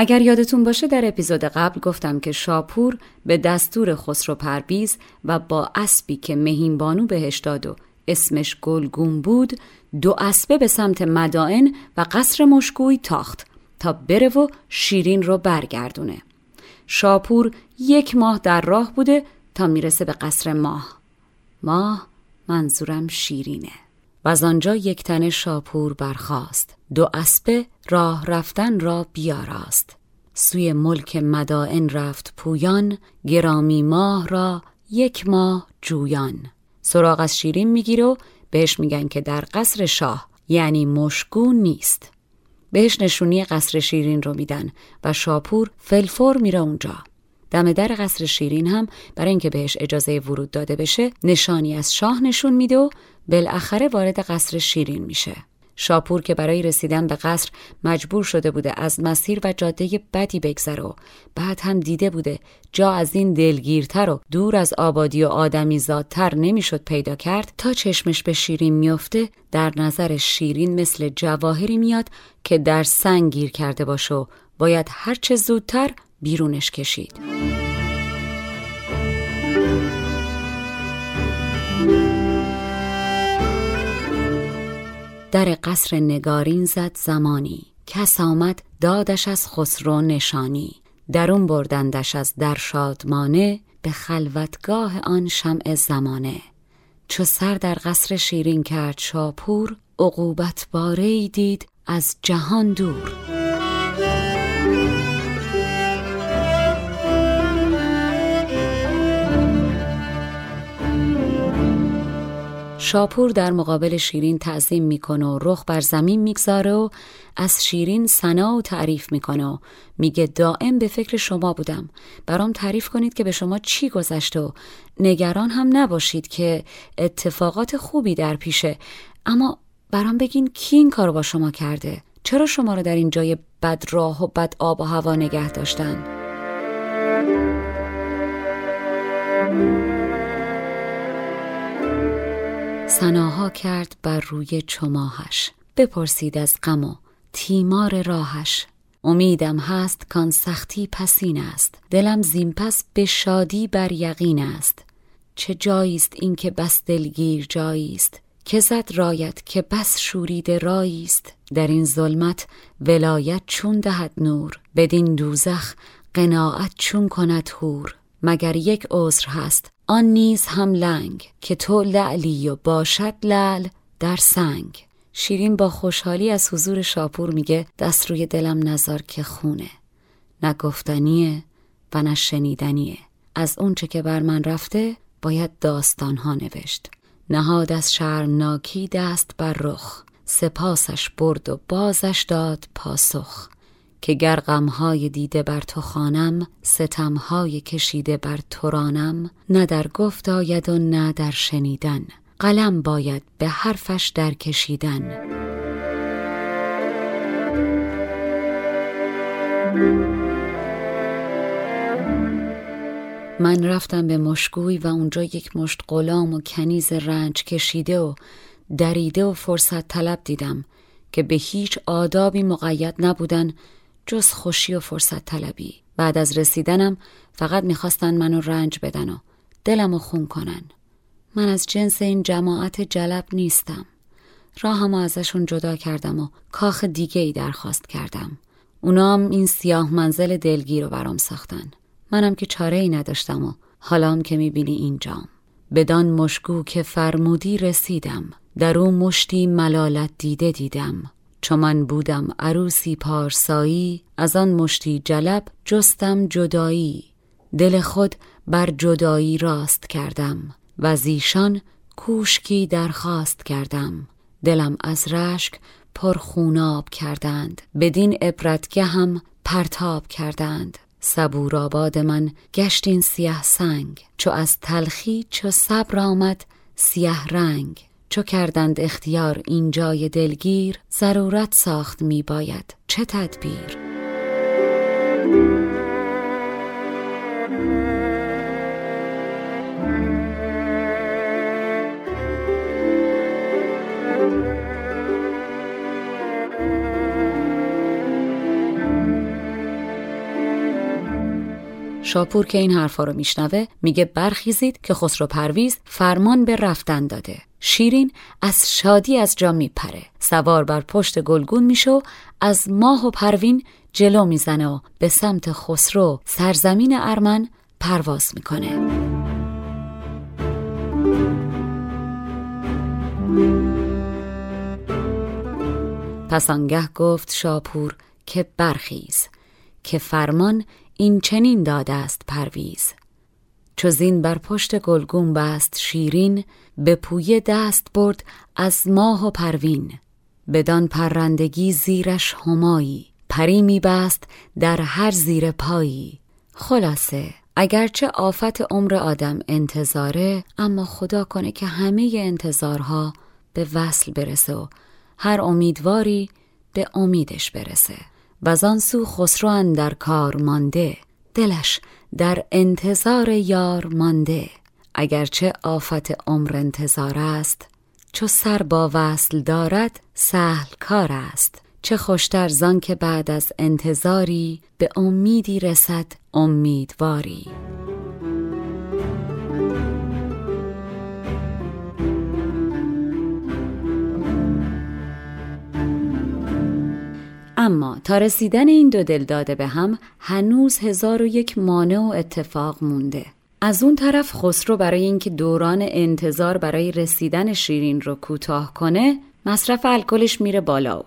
اگر یادتون باشه در اپیزود قبل گفتم که شاپور به دستور خسرو پرویز و با اسبی که مهین بانو بهش داد و اسمش گلگون بود دو اسبه به سمت مدائن و قصر مشکوی تاخت تا بره و شیرین رو برگردونه. شاپور یک ماه در راه بوده تا می‌رسه به قصر ماه. ماه منظورم شیرینه. و از آنجا یک تن شاپور برخاست. دو اسبه راه رفتن را بیاراست. سوی ملک مدائن رفت پویان گرامی ماه را یک ماه جویان. سراغ از شیرین می‌گیره و بهش میگن که در قصر شاه یعنی مشکو نیست. بهش نشونی قصر شیرین رو میدن و شاپور فلفور میره اونجا. دم در قصر شیرین هم برای اینکه بهش اجازه ورود داده بشه نشانی از شاه نشون میده و بالاخره وارد قصر شیرین میشه. شاپور که برای رسیدن به قصر مجبور شده بوده از مسیر و جاده بدی بگذره و بعد هم دیده بوده جا از این دلگیرتر و دور از آبادی و آدمی زادتر نمی‌شد پیدا کرد تا چشمش به شیرین میفته در نظر شیرین مثل جواهری میاد که در سنگ گیر کرده باشه و باید هرچه زودتر بیرونش کشید. در قصر نگارین زد زمانی. کس آمد دادش از خسرو نشانی. درون بردندش از در شادمانه به خلوتگاه آن شمع زمانه. چو سر در قصر شیرین کرد شاپور عقوبت باره دید از جهان دور. شاپور در مقابل شیرین تعظیم می‌کنه و رخ بر زمین می‌گذاره و از شیرین سنا و تعریف می‌کنه و میگه دائم به فکر شما بودم. برام تعریف کنید که به شما چی گذشته و نگران هم نباشید که اتفاقات خوبی در پیشه. اما برام بگین کی این کارو با شما کرده؟ چرا شما رو در این جای بد راه و بد آب و هوا نگه داشتن؟ سناها کرد بر روی چماهش. بپرسید از غم و تیمار راهش. امیدم هست کان سختی پسین است. دلم زین پس به شادی بر یقین است. چه جاییست این که بس دلگیر جاییست که زد رایت که بس شورید راییست در این ظلمت ولایت چون دهد نور بدین دوزخ قناعت چون کند هور مگر یک عذر هست آن نیز هم لنگ که تو لعلی و باشد لعل در سنگ. شیرین با خوشحالی از حضور شاپور میگه دست روی دلم نزار که خونه. نه گفتنیه و نه شنیدنیه. از اونچه که بر من رفته باید داستانها نوشت. نهاد از شرمناکی دست بر رخ. سپاسش برد و بازش داد پاسخ. که گر غمهای دیده بر تو خانم ستمهای کشیده بر ترانم نه در گفت آید و نه در شنیدن. قلم باید به حرفش در کشیدن. من رفتم به مشگوی و اونجا یک مشت غلام و کنیز رنج کشیده و دریده و فرصت طلب دیدم که به هیچ آدابی مقید نبودن جز خوشی و فرصت طلبی. بعد از رسیدنم فقط می‌خواستن منو رنج بدن و دلم و خون کنن. من از جنس این جماعت جلب نیستم. راهم ازشون جدا کردم و کاخ دیگه ای درخواست کردم. اونام این سیاه منزل دلگیر رو برام ساختن. منم که چاره ای نداشتم و حالام که می‌بینی اینجام. بدان مشکو که فرمودی رسیدم. در او مشتی ملالت دیده دیدم. چو من بودم عروسی پارسایی از آن مشتی جلب جستم جدایی. دل خود بر جدایی راست کردم و زیشان کوشکی درخواست کردم. دلم از رشک پر خوناب کردند. بدین عبرتگه هم پرتاب کردند. صبور آباد من گشتین سیه سنگ. چو از تلخی چو صبر آمد سیه رنگ. چو کردند اختیار اینجای دلگیر ضرورت ساخت می باید چه تدبیر؟ شاپور که این حرفا رو میشنوه میگه برخیزید که خسرو پرویز فرمان به رفتن داده. شیرین از شادی از جا میپره. سوار بر پشت گلگون میشه از ماه و پروین جلو می‌زنه و به سمت خسرو سرزمین ارمن پرواز می‌کنه. پس آنگه گفت شاپور که برخیز که فرمان این چنین داده است پرویز. چو زین بر پشت گلگون بست شیرین به پویه دست برد از ماه و پروین. بدان پرندگی زیرش همایی پری می بست در هر زیر پایی. خلاصه اگرچه آفت عمر آدم انتظاره اما خدا کنه که همه انتظارها به وصل برسه و هر امیدواری به امیدش برسه. و آن سو خسرو در کار مانده دلش در انتظار یار مانده. اگرچه آفت عمر انتظار است چو سر با وصل دارد سهل کار است. چه خوشتر زان که بعد از انتظاری به امیدی رسد امیدواری. اما تا رسیدن این دو دل داده به هم هنوز هزار و یک مانع و اتفاق مونده. از اون طرف خسرو برای اینکه دوران انتظار برای رسیدن شیرین رو کوتاه کنه مصرف الکلش میره بالا و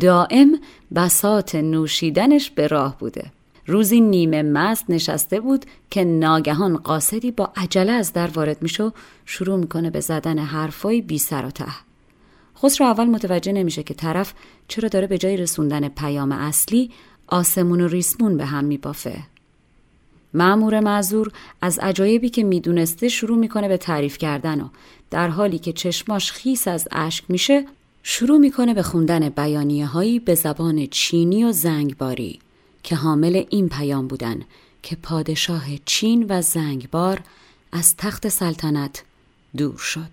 دائم بسات نوشیدنش به راه بوده. روزی نیمه مست نشسته بود که ناگهان قاصدی با عجله از در وارد میشه و شروع می‌کنه به زدن حرفای بی سر و ته. خسرو اول متوجه نمیشه که طرف چرا داره به جای رسوندن پیام اصلی آسمون و ریسمون به هم میبافه. معمور معذور از عجایبی که می‌دونسته شروع می‌کنه به تعریف کردن و در حالی که چشماش خیس از اشک میشه شروع می‌کنه به خوندن بیانیه هایی به زبان چینی و زنگباری که حامل این پیام بودن که پادشاه چین و زنگبار از تخت سلطنت دور شد.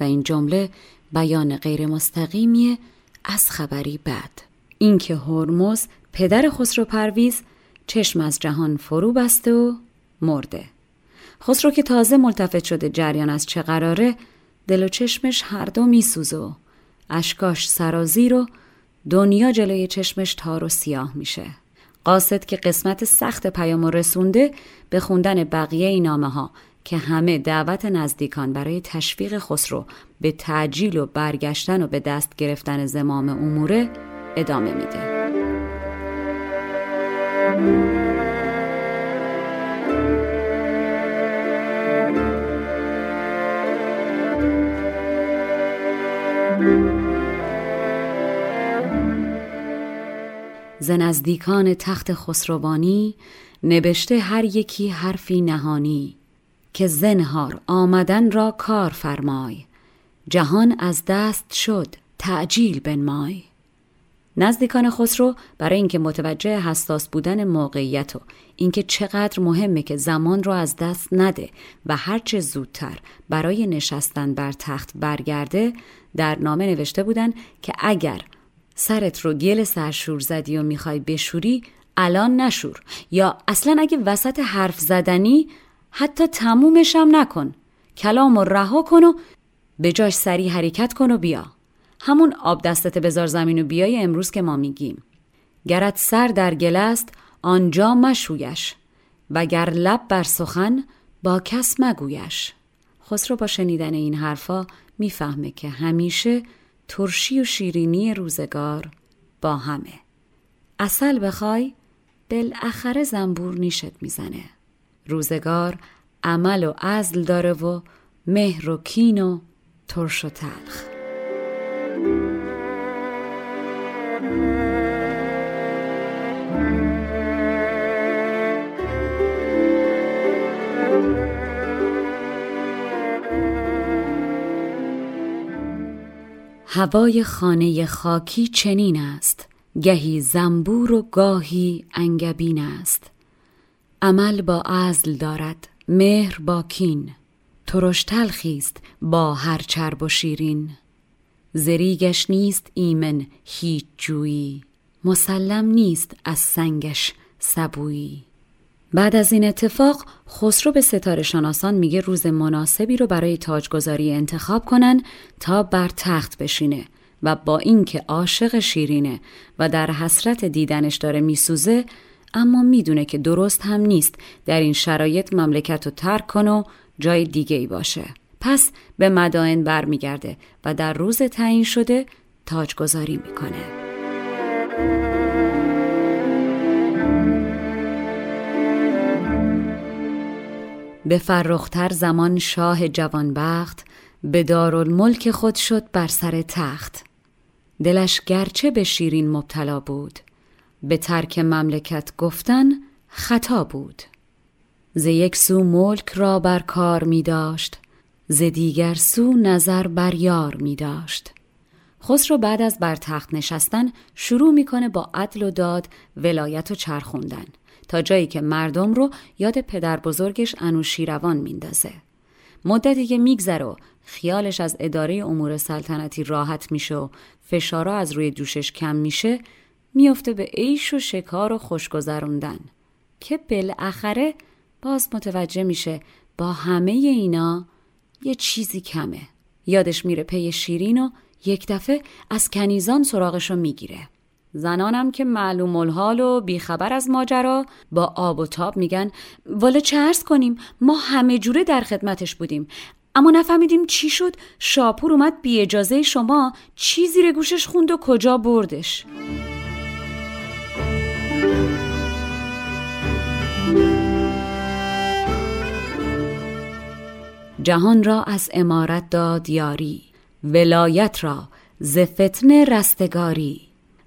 و این جمله بیان غیر مستقیمی از خبری بد اینکه هرمز پدر خسرو پرویز چشم از جهان فرو بسته و مرده. خسرو که تازه ملتفت شده جریان از چه قراره دل و چشمش هر دو میسوزه و اشکاش سرازیر و دنیا جلوی چشمش تار و سیاه میشه. قاصد که قسمت سخت پیام رسونده به خوندن بقیه این نامه ها که همه دعوت نزدیکان برای تشویق خسرو به تعجیل و برگشتن و به دست گرفتن زمام اموره ادامه میده. ز نزدیکان تخت خسروانی نبشته هر یکی حرفی نهانی که زنهار آمدن را کار فرمای. جهان از دست شد تعجیل بنمای. نزدیکان خسرو برای اینکه متوجه حساس بودن موقعیت و اینکه چقدر مهمه که زمان رو از دست نده و هرچه زودتر برای نشستن بر تخت برگرده در نامه نوشته بودن که اگر سرت رو گل سرشور زدی و می‌خوای بشوری الان نشور. یا اصلا اگه وسط حرف زدنی حتی تمومشم نکن. کلام و رها کن و به جاش سریع حرکت کن و بیا. همون آب دستت بذار زمین و بیای امروز که ما میگیم. گرت سر در گل است آنجا مشویش. وگر لب بر سخن با کس مگویش. خسرو با شنیدن این حرفا می‌فهمه که همیشه ترشی و شیرینی روزگار با همه. اصل بخوای بالاخره زنبور نیشت می‌زنه. روزگار عمل و عزل داره و مهر و کین و ترش و تلخ. هوای خانه خاکی چنین است. گهی زنبور و گاهی انگبین است. عمل با ازل دارد مهر با کین ترش تلخیست با هر چرب و شیرین. زریگش نیست ایمن هیچ جویی مسلم نیست از سنگش سبویی. بعد از این اتفاق خسرو به ستاره شناسان میگه روز مناسبی رو برای تاجگذاری انتخاب کنن تا بر تخت بشینه و با اینکه عاشق شیرینه و در حسرت دیدنش داره میسوزه اما می‌دونه که درست هم نیست. در این شرایط مملکت رو ترک کنه و جای دیگه ای باشه. پس به مدائن برمیگرده و در روز تعیین شده تاجگذاری می‌کنه. به فرختر زمان شاه جوانبخت به دارالملک خود شد بر سر تخت. دلش گرچه به شیرین مبتلا بود به ترک مملکت گفتن خطا بود. ز یک سو ملک را بر کار می داشت ز دیگر سو نظر بر یار می داشت. خسرو بعد از بر تخت نشستن شروع می‌کنه با عدل و داد ولایت و چرخوندن تا جایی که مردم رو یاد پدر بزرگش انوشیروان میندازه. مدتی که میگذره و خیالش از اداره امور سلطنتی راحت میشه و فشارا از روی دوشش کم میشه میافته به عیش و شکار و خوشگذروندن. که بالاخره باز متوجه میشه با همه اینا یه چیزی کمه. یادش میره پی شیرین و یک دفعه از کنیزان سراغشو می‌گیره. زنانم که معلوم الحال و بیخبر از ماجرا با آب و تاب میگن والا چه ارز کنیم؟ ما همه جوره در خدمتش بودیم. اما نفهمیدیم چی شد؟ شاپور اومد بی اجازه شما چی زیر گوشش خوند و کجا بردش. جهان را از امارت داد یاری ولایت را ز فتنه رستگاری.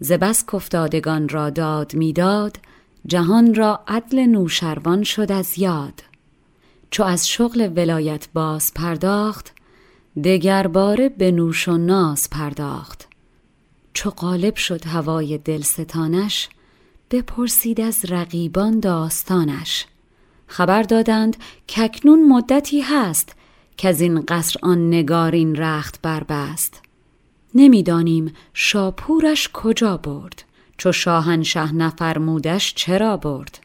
ز بس کفتادگان را داد می‌داد جهان را عدل نوشروان شد از یاد. چو از شغل ولایت باز پرداخت دگر باره به نوش و ناز پرداخت. چو غالب شد هوای دلستانش بپرسید از رقیبان داستانش. خبر دادند ککنون مدتی هست که از این قصر آن نگارین رخت بربست. نمی‌دانیم شاپورش کجا برد چو شاهنشه نفرمودش چرا برد.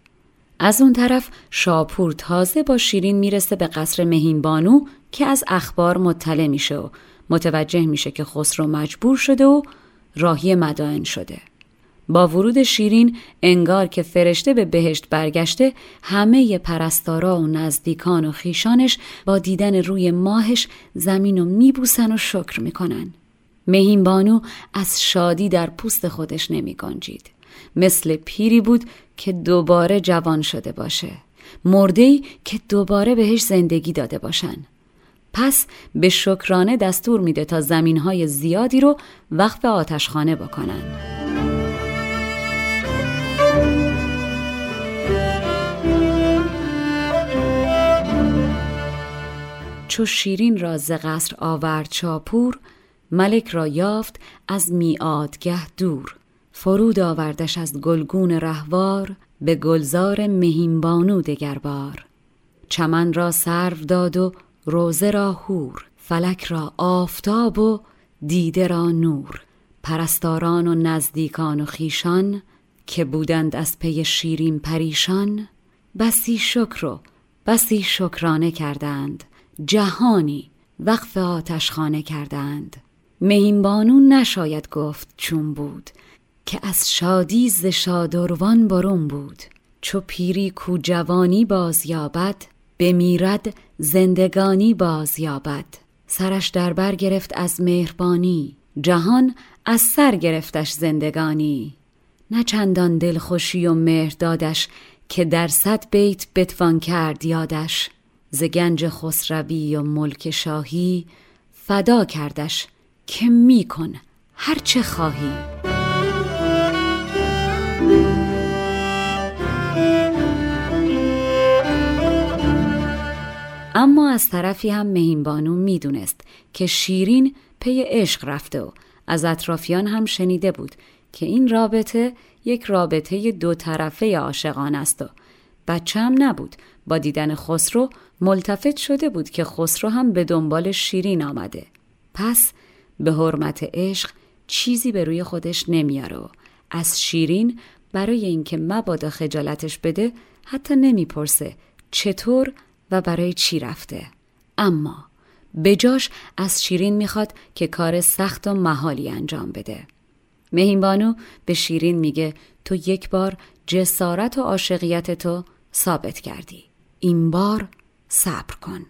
از اون طرف شاپور تازه با شیرین می‌رسه به قصر مهین که از اخبار مطلع میشه و متوجه میشه که خسرو مجبور شده و راهی مدائن شده. با ورود شیرین انگار که فرشته به بهشت برگشته همه پرستارا و نزدیکان و خیشانش با دیدن روی ماهش زمین و میبوسن و شکر می‌کنن. مهین بانو از شادی در پوست خودش نمی گنجید. مثل پیری بود که دوباره جوان شده باشه. مردهی که دوباره بهش زندگی داده باشن. پس به شکرانه دستور میده تا زمین های زیادی رو وقف آتشخانه بکنن. چو شیرین را ز قصر آورد چاپور ملک را یافت از میادگه دور. فرود آوردش از گلگون رهوار به گلزار مهینبانو دگربار. چمن را سرو داد و روزه را هور فلک را آفتاب و دیده را نور. پرستاران و نزدیکان و خیشان که بودند از پی شیرین پریشان بسی شکر و بسی شکرانه کردند. جهانی وقف آتشخانه کردند. مهینبانو نشاید گفت چون بود که از شادی ز شادروان برون بود. چو پیری کو جوانی بازیابد بمیرد زندگانی بازیابد سرش در بر گرفت از مهربانی جهان از سر گرفتش زندگانی. نه چندان دلخوشی و مهر دادش که در صد بیت بتوان کرد یادش. ز گنج خسروی و ملک شاهی فدا کردش که میکن هر چه خواهی. اما از طرفی هم مهینبانو می‌دونست که شیرین پی عشق رفته و از اطرافیان هم شنیده بود که این رابطه یک رابطه دو طرفه عاشقان است و بچه هم نبود. با دیدن خسرو ملتفت شده بود که خسرو هم به دنبال شیرین آمده. پس به حرمت عشق چیزی به روی خودش نمیاره و از شیرین برای اینکه مبادا خجالتش بده حتی نمی‌پرسه چطور و برای چی رفته. اما بجاش از شیرین می‌خواد که کار سخت و محالی انجام بده. مهینبانو به شیرین میگه تو یک بار جسارت و عاشقیت تو ثابت کردی. این بار صبر کن.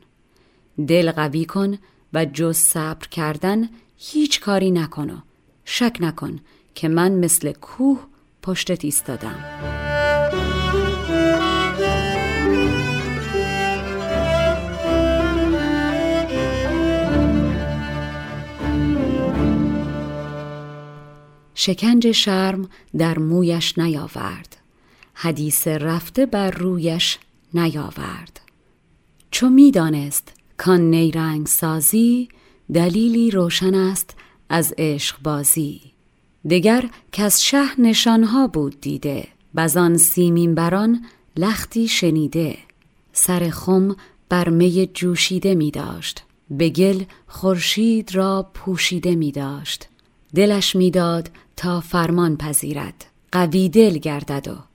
دل قوی کن و جز صبر کردن هیچ کاری نکن شک نکن که من مثل کوه پشتت ایستادم شکنج شرم در مویش نیاورد. حدیث رفته بر رویش نیاورد. چو می‌دانست کان نیرنگ سازی دلیلی روشن است از عشق بازی. دگر از شه نشانها بود دیده بزان سیمین بران لختی شنیده. سر خم بر می جوشیده می داشت به گل خورشید را پوشیده می داشت دلش می‌داد تا فرمان پذیرد. قوی دل گردد و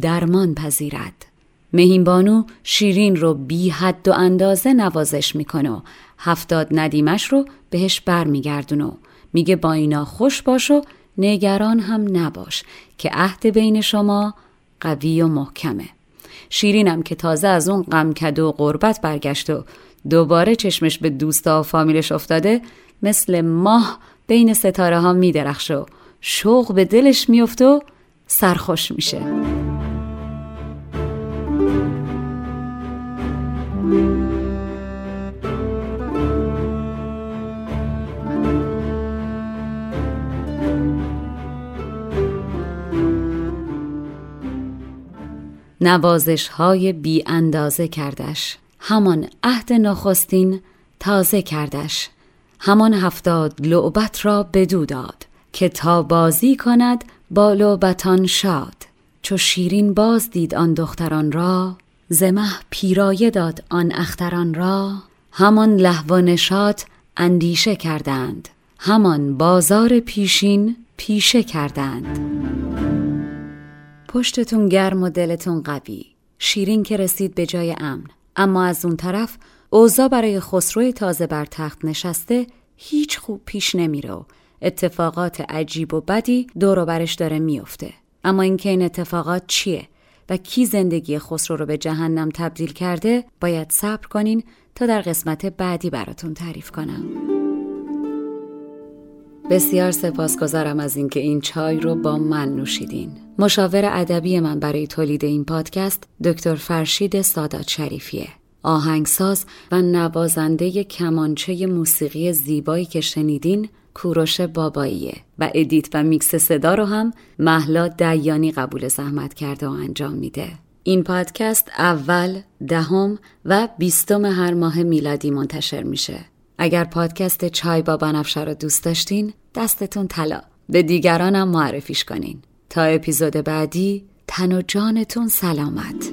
درمان پذیرد. مهینبانو شیرین رو بی حد و اندازه نوازش می‌کنه و هفتاد ندیمش رو بهش برمیگردونه و میگه با اینا خوش باش و نگران هم نباش که عهد بین شما قوی و محکمه. شیرینم که تازه از اون غمکده و قربت برگشت و دوباره چشمش به دوستا و فامیلش افتاده مثل ماه بین ستاره ها میدرخشه و شوق به دلش میفته و سرخوش میشه. نوازش های بی اندازه کردش. همان عهد نخستین تازه کردش. همان هفتاد لعبت را بدو داد که تا بازی کند با لعبتان شاد. چو شیرین باز دید آن دختران را زمه پیرایه داد آن اختران را. همان لحو و اندیشه کردند. همان بازار پیشین پیشه کردند. پشتتون گرم و دلتون قوی. شیرین که رسید به جای امن. اما از اون طرف اوضاع برای خسرو تازه بر تخت نشسته هیچ خوب پیش نمیره. و اتفاقات عجیب و بدی دور برش داره میفته. اما اینکه این اتفاقات چیه و کی زندگی خسرو رو به جهنم تبدیل کرده باید صبر کنین تا در قسمت بعدی براتون تعریف کنم. بسیار سپاسگزارم از اینکه این چای رو با من نوشیدین. مشاور ادبی من برای تولید این پادکست دکتر فرشید سادات شریفیه. آهنگساز و نوازنده کمانچه موسیقی زیبایی که شنیدین کوروش باباییه و edit و میکس صدا رو هم مهلا دیانی قبول زحمت کرده و انجام میده. این پادکست اول، دهم و بیستم هر ماه میلادی منتشر میشه. اگر پادکست چای با بنفشه رو دوست داشتین دستتون طلا. به دیگرانم معرفیش کنین. تا اپیزود بعدی تن و جانتون سلامت.